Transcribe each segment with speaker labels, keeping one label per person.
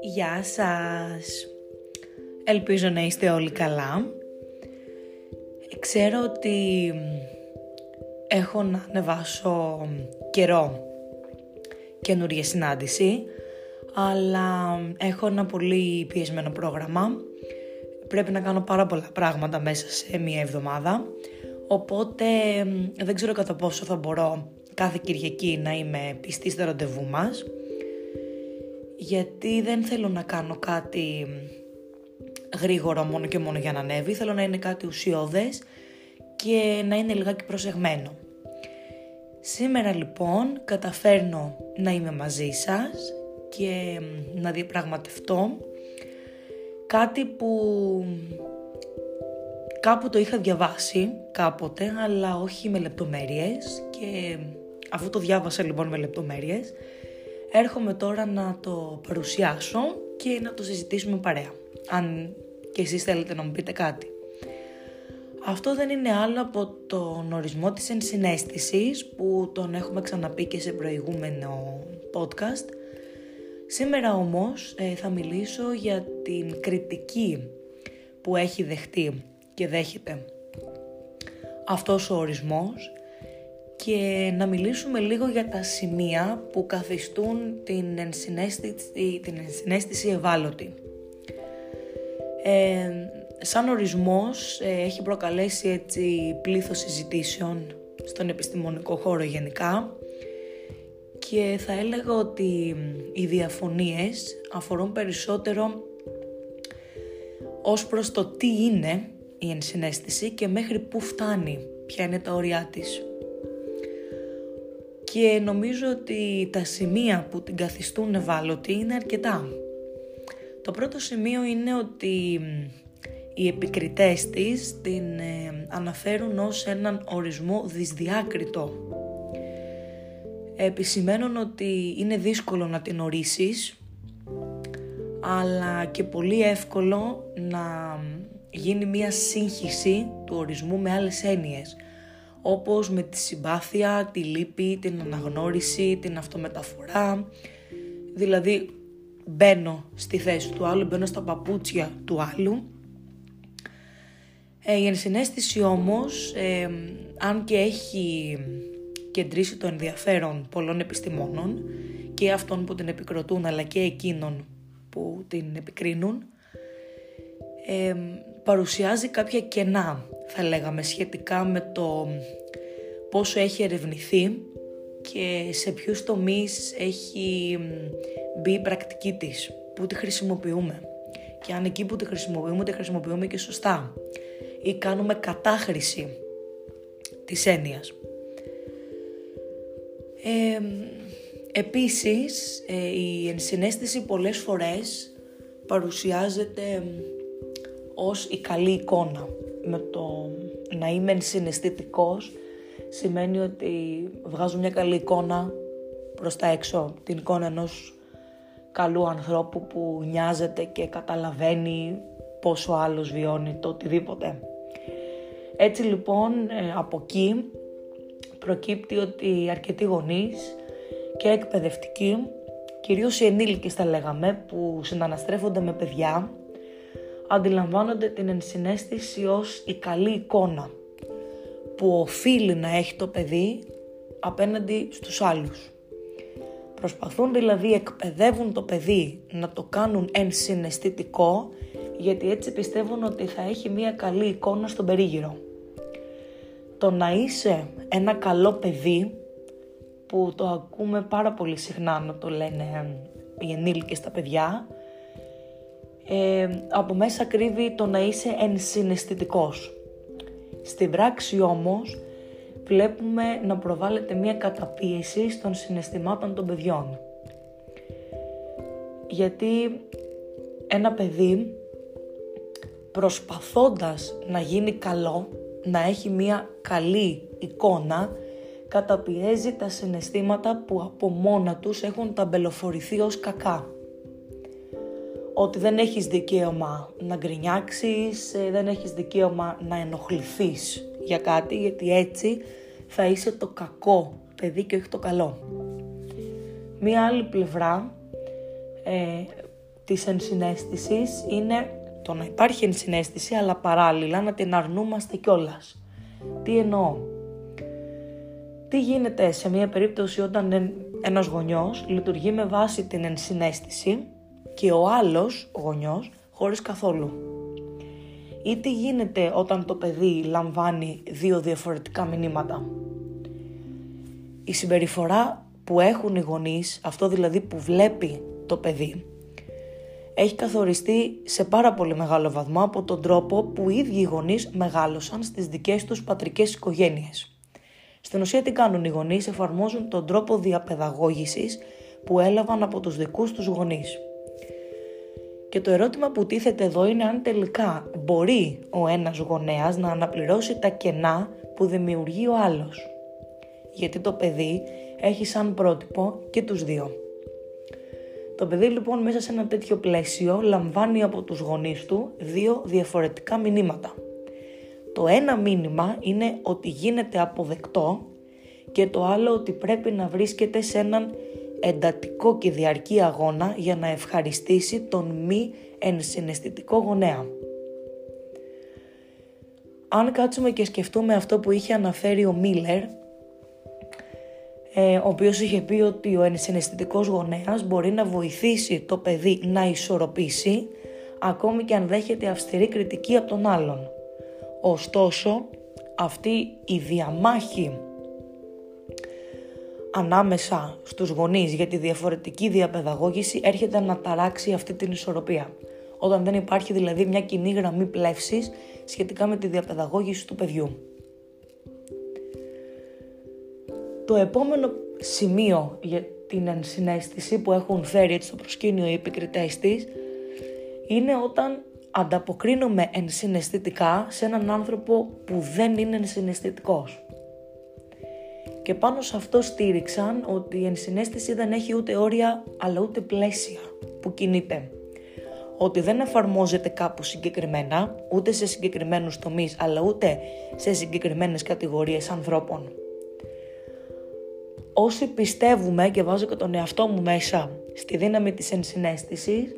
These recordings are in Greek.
Speaker 1: Γεια σας! Ελπίζω να είστε όλοι καλά. Ξέρω ότι έχω να ανεβάσω καιρό καινούργια συνάντηση, αλλά έχω ένα πολύ πιεσμένο πρόγραμμα. Πρέπει να κάνω πάρα πολλά πράγματα μέσα σε μία εβδομάδα, οπότε δεν ξέρω κατά πόσο θα μπορώ κάθε Κυριακή να είμαι πιστής στο ραντεβού μας γιατί δεν θέλω να κάνω κάτι γρήγορο μόνο και μόνο για να ανέβει, θέλω να είναι κάτι ουσιώδες και να είναι λιγάκι προσεγμένο. Σήμερα λοιπόν καταφέρνω να είμαι μαζί σας και να διαπραγματευτώ κάτι που κάπου το είχα διαβάσει κάποτε αλλά όχι με λεπτομέρειες και αφού το διάβασα λοιπόν με λεπτομέρειες έρχομαι τώρα να το παρουσιάσω και να το συζητήσουμε παρέα. Αν και εσείς θέλετε να μου πείτε κάτι. Αυτό δεν είναι άλλο από τον ορισμό της ενσυναίσθησης που τον έχουμε ξαναπεί και σε προηγούμενο podcast. Σήμερα όμως ε, θα μιλήσω για την κριτική που έχει δεχτεί και δέχεται αυτός ο ορισμός και να μιλήσουμε λίγο για τα σημεία που καθιστούν την ενσυναίσθηση, την ενσυναίσθηση ευάλωτη. Ε, σαν ορισμός ε, έχει προκαλέσει έτσι πλήθος συζητήσεων στον επιστημονικό χώρο γενικά και θα έλεγα ότι οι διαφωνίες αφορούν περισσότερο ως προς το τι είναι η ενσυναίσθηση και μέχρι πού φτάνει, ποια είναι τα όρια της και νομίζω ότι τα σημεία που την καθιστούν ευάλωτη είναι αρκετά. Το πρώτο σημείο είναι ότι οι επικριτές της την ε, αναφέρουν ως έναν ορισμό δυσδιάκριτο. Επισημαίνουν ότι είναι δύσκολο να την ορίσεις, αλλά και πολύ εύκολο να γίνει μία σύγχυση του ορισμού με άλλες έννοιες όπως με τη συμπάθεια, τη λύπη, την αναγνώριση, την αυτομεταφορά. Δηλαδή μπαίνω στη θέση του άλλου, μπαίνω στα παπούτσια του άλλου. Ε, η ενσυναίσθηση όμως, ε, αν και έχει κεντρήσει το ενδιαφέρον πολλών επιστημόνων και αυτών που την επικροτούν αλλά και εκείνων που την επικρίνουν, ε, παρουσιάζει κάποια κενά θα λέγαμε σχετικά με το πόσο έχει ερευνηθεί και σε ποιους τομείς έχει μπει η πρακτική της, που τη χρησιμοποιούμε. Και αν εκεί που τη χρησιμοποιούμε, τη χρησιμοποιούμε και σωστά. Ή κάνουμε κατάχρηση της έννοιας. Ε, επίσης, η ενσυναίσθηση πολλές φορές παρουσιάζεται ως η καλή εικόνα. Με το να είμαι συναισθητικός σημαίνει ότι βγάζω μια καλή εικόνα προς τα έξω. Την εικόνα ενός καλού ανθρώπου που νοιάζεται και καταλαβαίνει πόσο άλλος βιώνει το οτιδήποτε. Έτσι λοιπόν ε, από εκεί προκύπτει ότι αρκετοί γονείς και εκπαιδευτικοί, κυρίως οι ενήλικες θα λέγαμε, που συναναστρέφονται με παιδιά, αντιλαμβάνονται την ενσυναίσθηση ως η καλή εικόνα που οφείλει να έχει το παιδί απέναντι στους άλλους. Προσπαθούν δηλαδή, εκπαιδεύουν το παιδί να το κάνουν ενσυναισθητικό γιατί έτσι πιστεύουν ότι θα έχει μια καλή εικόνα στον περίγυρο. Το να είσαι ένα καλό παιδί που το ακούμε πάρα πολύ συχνά να το λένε οι ενήλικες τα παιδιά ε, από μέσα κρύβει το να είσαι ενσυναισθητικός. Στην πράξη όμως βλέπουμε να προβάλλεται μια καταπίεση των συναισθημάτων των παιδιών. Γιατί ένα παιδί προσπαθώντας να γίνει καλό, να έχει μια καλή εικόνα, καταπιέζει τα συναισθήματα που από μόνα τους έχουν ταμπελοφορηθεί ως κακά ότι δεν έχεις δικαίωμα να γκρινιάξεις, ε, δεν έχεις δικαίωμα να ενοχληθείς για κάτι, γιατί έτσι θα είσαι το κακό παιδί και όχι το καλό. Μία άλλη πλευρά ε, της ενσυναίσθησης είναι το να υπάρχει ενσυναίσθηση αλλά παράλληλα να την αρνούμαστε κιόλας. Τι εννοώ; Τι γίνεται σε μια περίπτωση όταν ένας γονιός λειτουργεί με βάση την ενσυναίσθηση και ο άλλος γονιός χωρίς καθόλου. Ή τι γίνεται όταν το παιδί λαμβάνει δύο διαφορετικά μηνύματα. Η συμπεριφορά που έχουν οι γονείς, αυτό δηλαδή που βλέπει το παιδί, έχει καθοριστεί σε πάρα πολύ μεγάλο βαθμό από τον τρόπο που οι ίδιοι οι γονείς μεγάλωσαν στις δικές τους πατρικές οικογένειες. Στην ουσία τι κάνουν οι γονείς, εφαρμόζουν τον τρόπο διαπαιδαγώγησης που έλαβαν από τους δικούς τους γονείς. Και το ερώτημα που τίθεται εδώ είναι αν τελικά μπορεί ο ένας γονέας να αναπληρώσει τα κενά που δημιουργεί ο άλλος. Γιατί το παιδί έχει σαν πρότυπο και τους δύο. Το παιδί λοιπόν μέσα σε ένα τέτοιο πλαίσιο λαμβάνει από τους γονείς του δύο διαφορετικά μηνύματα. Το ένα μήνυμα είναι ότι γίνεται αποδεκτό και το άλλο ότι πρέπει να βρίσκεται σε έναν εντατικό και διαρκή αγώνα για να ευχαριστήσει τον μη ενσυναισθητικό γονέα. Αν κάτσουμε και σκεφτούμε αυτό που είχε αναφέρει ο Μίλλερ, ε, ο οποίος είχε πει ότι ο ενσυναισθητικός γονέας μπορεί να βοηθήσει το παιδί να ισορροπήσει ακόμη και αν δέχεται αυστηρή κριτική από τον άλλον. Ωστόσο, αυτή η διαμάχη ανάμεσα στους γονείς για τη διαφορετική διαπαιδαγώγηση έρχεται να ταράξει αυτή την ισορροπία. Όταν δεν υπάρχει δηλαδή μια κοινή γραμμή πλεύσης σχετικά με τη διαπαιδαγώγηση του παιδιού. Το επόμενο σημείο για την ενσυναίσθηση που έχουν φέρει έτσι στο προσκήνιο οι επικριτές της είναι όταν ανταποκρίνομαι ενσυναισθητικά σε έναν άνθρωπο που δεν είναι ενσυναισθητικός. Και πάνω σε αυτό στήριξαν ότι η ενσυναίσθηση δεν έχει ούτε όρια αλλά ούτε πλαίσια που κινείται. Ότι δεν εφαρμόζεται κάπου συγκεκριμένα, ούτε σε συγκεκριμένους τομείς αλλά ούτε σε συγκεκριμένες κατηγορίες ανθρώπων. Όσοι πιστεύουμε και βάζω και τον εαυτό μου μέσα στη δύναμη της ενσυναίσθησης,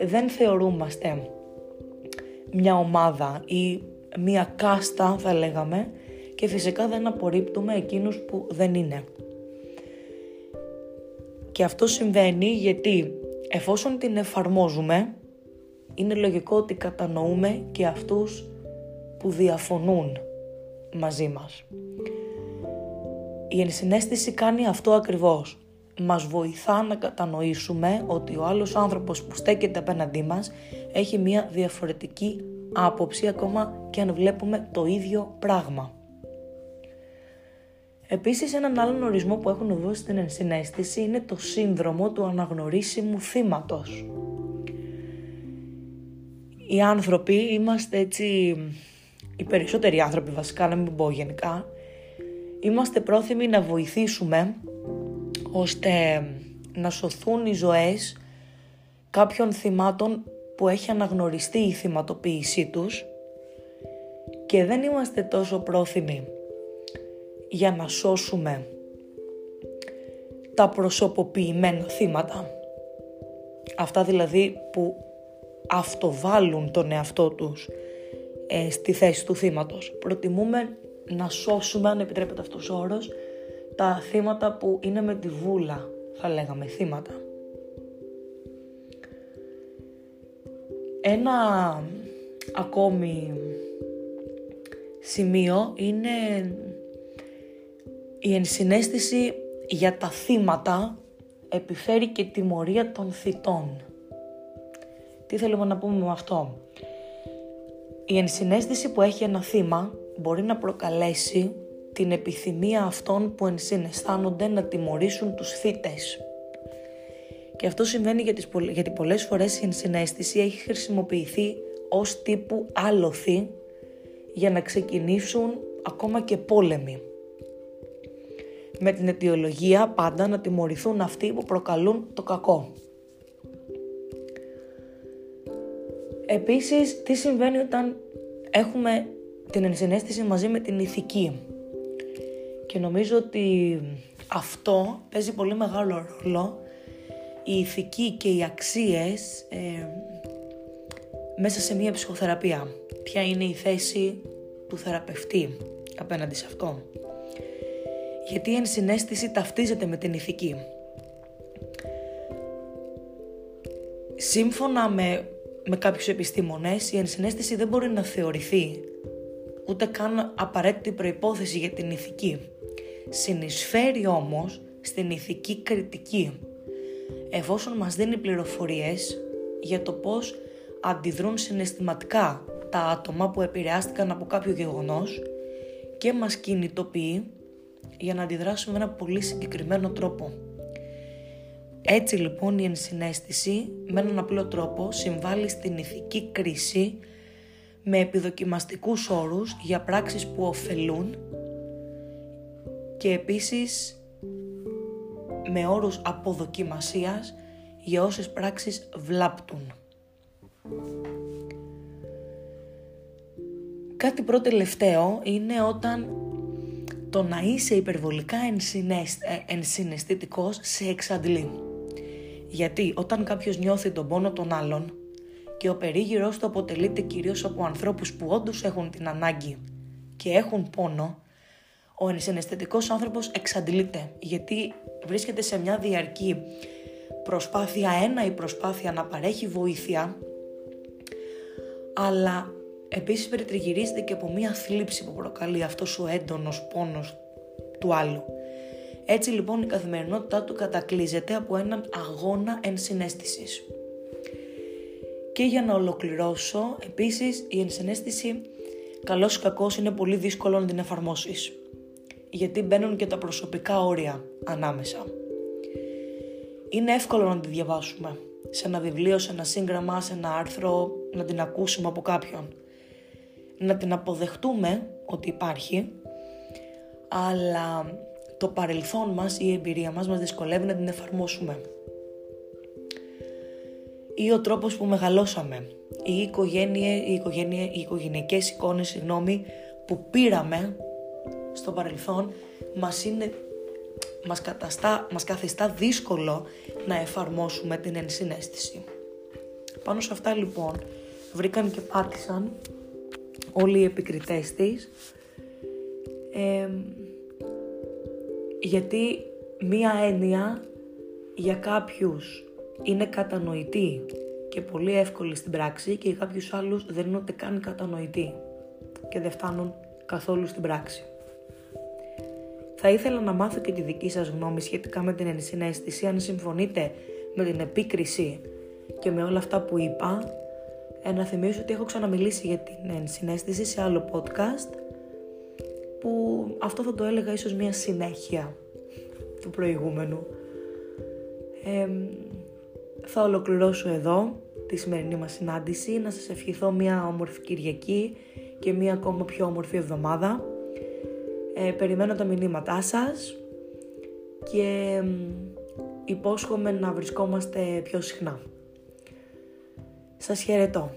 Speaker 1: δεν θεωρούμαστε μια ομάδα ή μια κάστα θα λέγαμε και φυσικά δεν απορρίπτουμε εκείνους που δεν είναι. Και αυτό συμβαίνει γιατί εφόσον την εφαρμόζουμε είναι λογικό ότι κατανοούμε και αυτούς που διαφωνούν μαζί μας. Η ενσυναίσθηση κάνει αυτό ακριβώς. Μας βοηθά να κατανοήσουμε ότι ο άλλος άνθρωπος που στέκεται απέναντί μας έχει μια διαφορετική άποψη ακόμα και αν βλέπουμε το ίδιο πράγμα. Επίσης έναν άλλον ορισμό που έχουν δώσει στην ενσυναίσθηση είναι το σύνδρομο του αναγνωρίσιμου θύματος. Οι άνθρωποι είμαστε έτσι, οι περισσότεροι άνθρωποι βασικά, να μην πω γενικά, είμαστε πρόθυμοι να βοηθήσουμε ώστε να σωθούν οι ζωές κάποιων θυμάτων που έχει αναγνωριστεί η θυματοποίησή τους και δεν είμαστε τόσο πρόθυμοι για να σώσουμε τα προσωποποιημένα θύματα. Αυτά δηλαδή που αυτοβάλλουν τον εαυτό τους ε, στη θέση του θύματος. Προτιμούμε να σώσουμε, αν επιτρέπεται αυτός ο όρος, τα θύματα που είναι με τη βούλα, θα λέγαμε, θύματα. Ένα ακόμη σημείο είναι η ενσυναίσθηση για τα θύματα επιφέρει και τιμωρία των θητών. Τι θέλουμε να πούμε με αυτό; Η ενσυναίσθηση που έχει ένα θύμα μπορεί να προκαλέσει την επιθυμία αυτών που ενσυναισθάνονται να τιμωρήσουν τους θύτες. Και αυτό συμβαίνει γιατί πολλές φορές η ενσυναίσθηση έχει χρησιμοποιηθεί ως τύπου άλοθη για να ξεκινήσουν ακόμα και πόλεμοι με την αιτιολογία πάντα να τιμωρηθούν αυτοί που προκαλούν το κακό. Επίσης, τι συμβαίνει όταν έχουμε την ενσυναίσθηση μαζί με την ηθική; Και νομίζω ότι αυτό παίζει πολύ μεγάλο ρόλο η ηθική και οι αξίες ε, μέσα σε μια ψυχοθεραπεία. Ποια είναι η θέση του θεραπευτή απέναντι σε αυτό; Γιατί η ενσυναίσθηση ταυτίζεται με την ηθική. Σύμφωνα με, με κάποιους επιστήμονες, η ενσυναίσθηση δεν μπορεί να θεωρηθεί ούτε καν απαραίτητη προϋπόθεση για την ηθική. Συνεισφέρει όμως στην ηθική κριτική, εφόσον μας δίνει πληροφορίες για το πώς αντιδρούν συναισθηματικά τα άτομα που επηρεάστηκαν από κάποιο γεγονός και μας κινητοποιεί για να αντιδράσουμε με ένα πολύ συγκεκριμένο τρόπο. Έτσι λοιπόν η ενσυναίσθηση με έναν απλό τρόπο συμβάλλει στην ηθική κρίση με επιδοκιμαστικούς όρους για πράξεις που ωφελούν και επίσης με όρους αποδοκιμασίας για όσες πράξεις βλάπτουν. Κάτι πρώτο τελευταίο είναι όταν το να είσαι υπερβολικά ε, ενσυναισθητικός σε εξαντλεί. Γιατί όταν κάποιος νιώθει τον πόνο των άλλων και ο περίγυρος του αποτελείται κυρίως από ανθρώπους που όντως έχουν την ανάγκη και έχουν πόνο, ο ενσυναισθητικός άνθρωπος εξαντλείται γιατί βρίσκεται σε μια διαρκή προσπάθεια, ένα η προσπάθεια να παρέχει βοήθεια, αλλά επίσης περιτριγυρίζεται και από μια θλίψη που προκαλεί αυτός ο έντονος πόνος του άλλου. Έτσι λοιπόν η καθημερινότητά του κατακλείζεται από έναν αγώνα ενσυναίσθησης. Και για να ολοκληρώσω, επίσης η ενσυναίσθηση καλός ή κακός είναι πολύ δύσκολο να την εφαρμόσεις. Γιατί μπαίνουν και τα προσωπικά όρια ανάμεσα. Είναι εύκολο να τη διαβάσουμε σε ένα βιβλίο, σε ένα σύγγραμμα, σε ένα άρθρο, να την ακούσουμε από κάποιον. Να την αποδεχτούμε ότι υπάρχει, αλλά το παρελθόν μας ή η εμπειρία μας μας δυσκολεύει να την εφαρμόσουμε. Ή ο τρόπος που μεγαλώσαμε, ή η οικογένεια, η οικογένεια, οι οικογενειακές εικόνες συγγνώμη, που πήραμε στο παρελθόν μας, είναι, μας, καταστά, μας καθιστά δύσκολο να εφαρμόσουμε την ενσυναίσθηση. Πάνω σε αυτά λοιπόν βρήκαν και πάτησαν όλοι οι επικριτές της γιατί μία έννοια για κάποιους είναι κατανοητή και πολύ εύκολη στην πράξη και για κάποιους άλλους δεν είναι ούτε καν κατανοητή και δεν φτάνουν καθόλου στην πράξη. Θα ήθελα να μάθω και τη δική σας γνώμη σχετικά με την ενσυναίσθηση, αν συμφωνείτε με την επίκριση και με όλα αυτά που είπα. Ε, να θυμίσω ότι έχω ξαναμιλήσει για την ενσυναίσθηση σε άλλο podcast που αυτό θα το έλεγα ίσως μια συνέχεια του προηγούμενου. θα ολοκληρώσω εδώ τη σημερινή μας συνάντηση, να σας ευχηθώ μια όμορφη Κυριακή και μια ακόμα πιο όμορφη εβδομάδα. Ε, περιμένω τα μηνύματά σας και υπόσχομαι να βρισκόμαστε πιο συχνά. Σας χαιρετώ.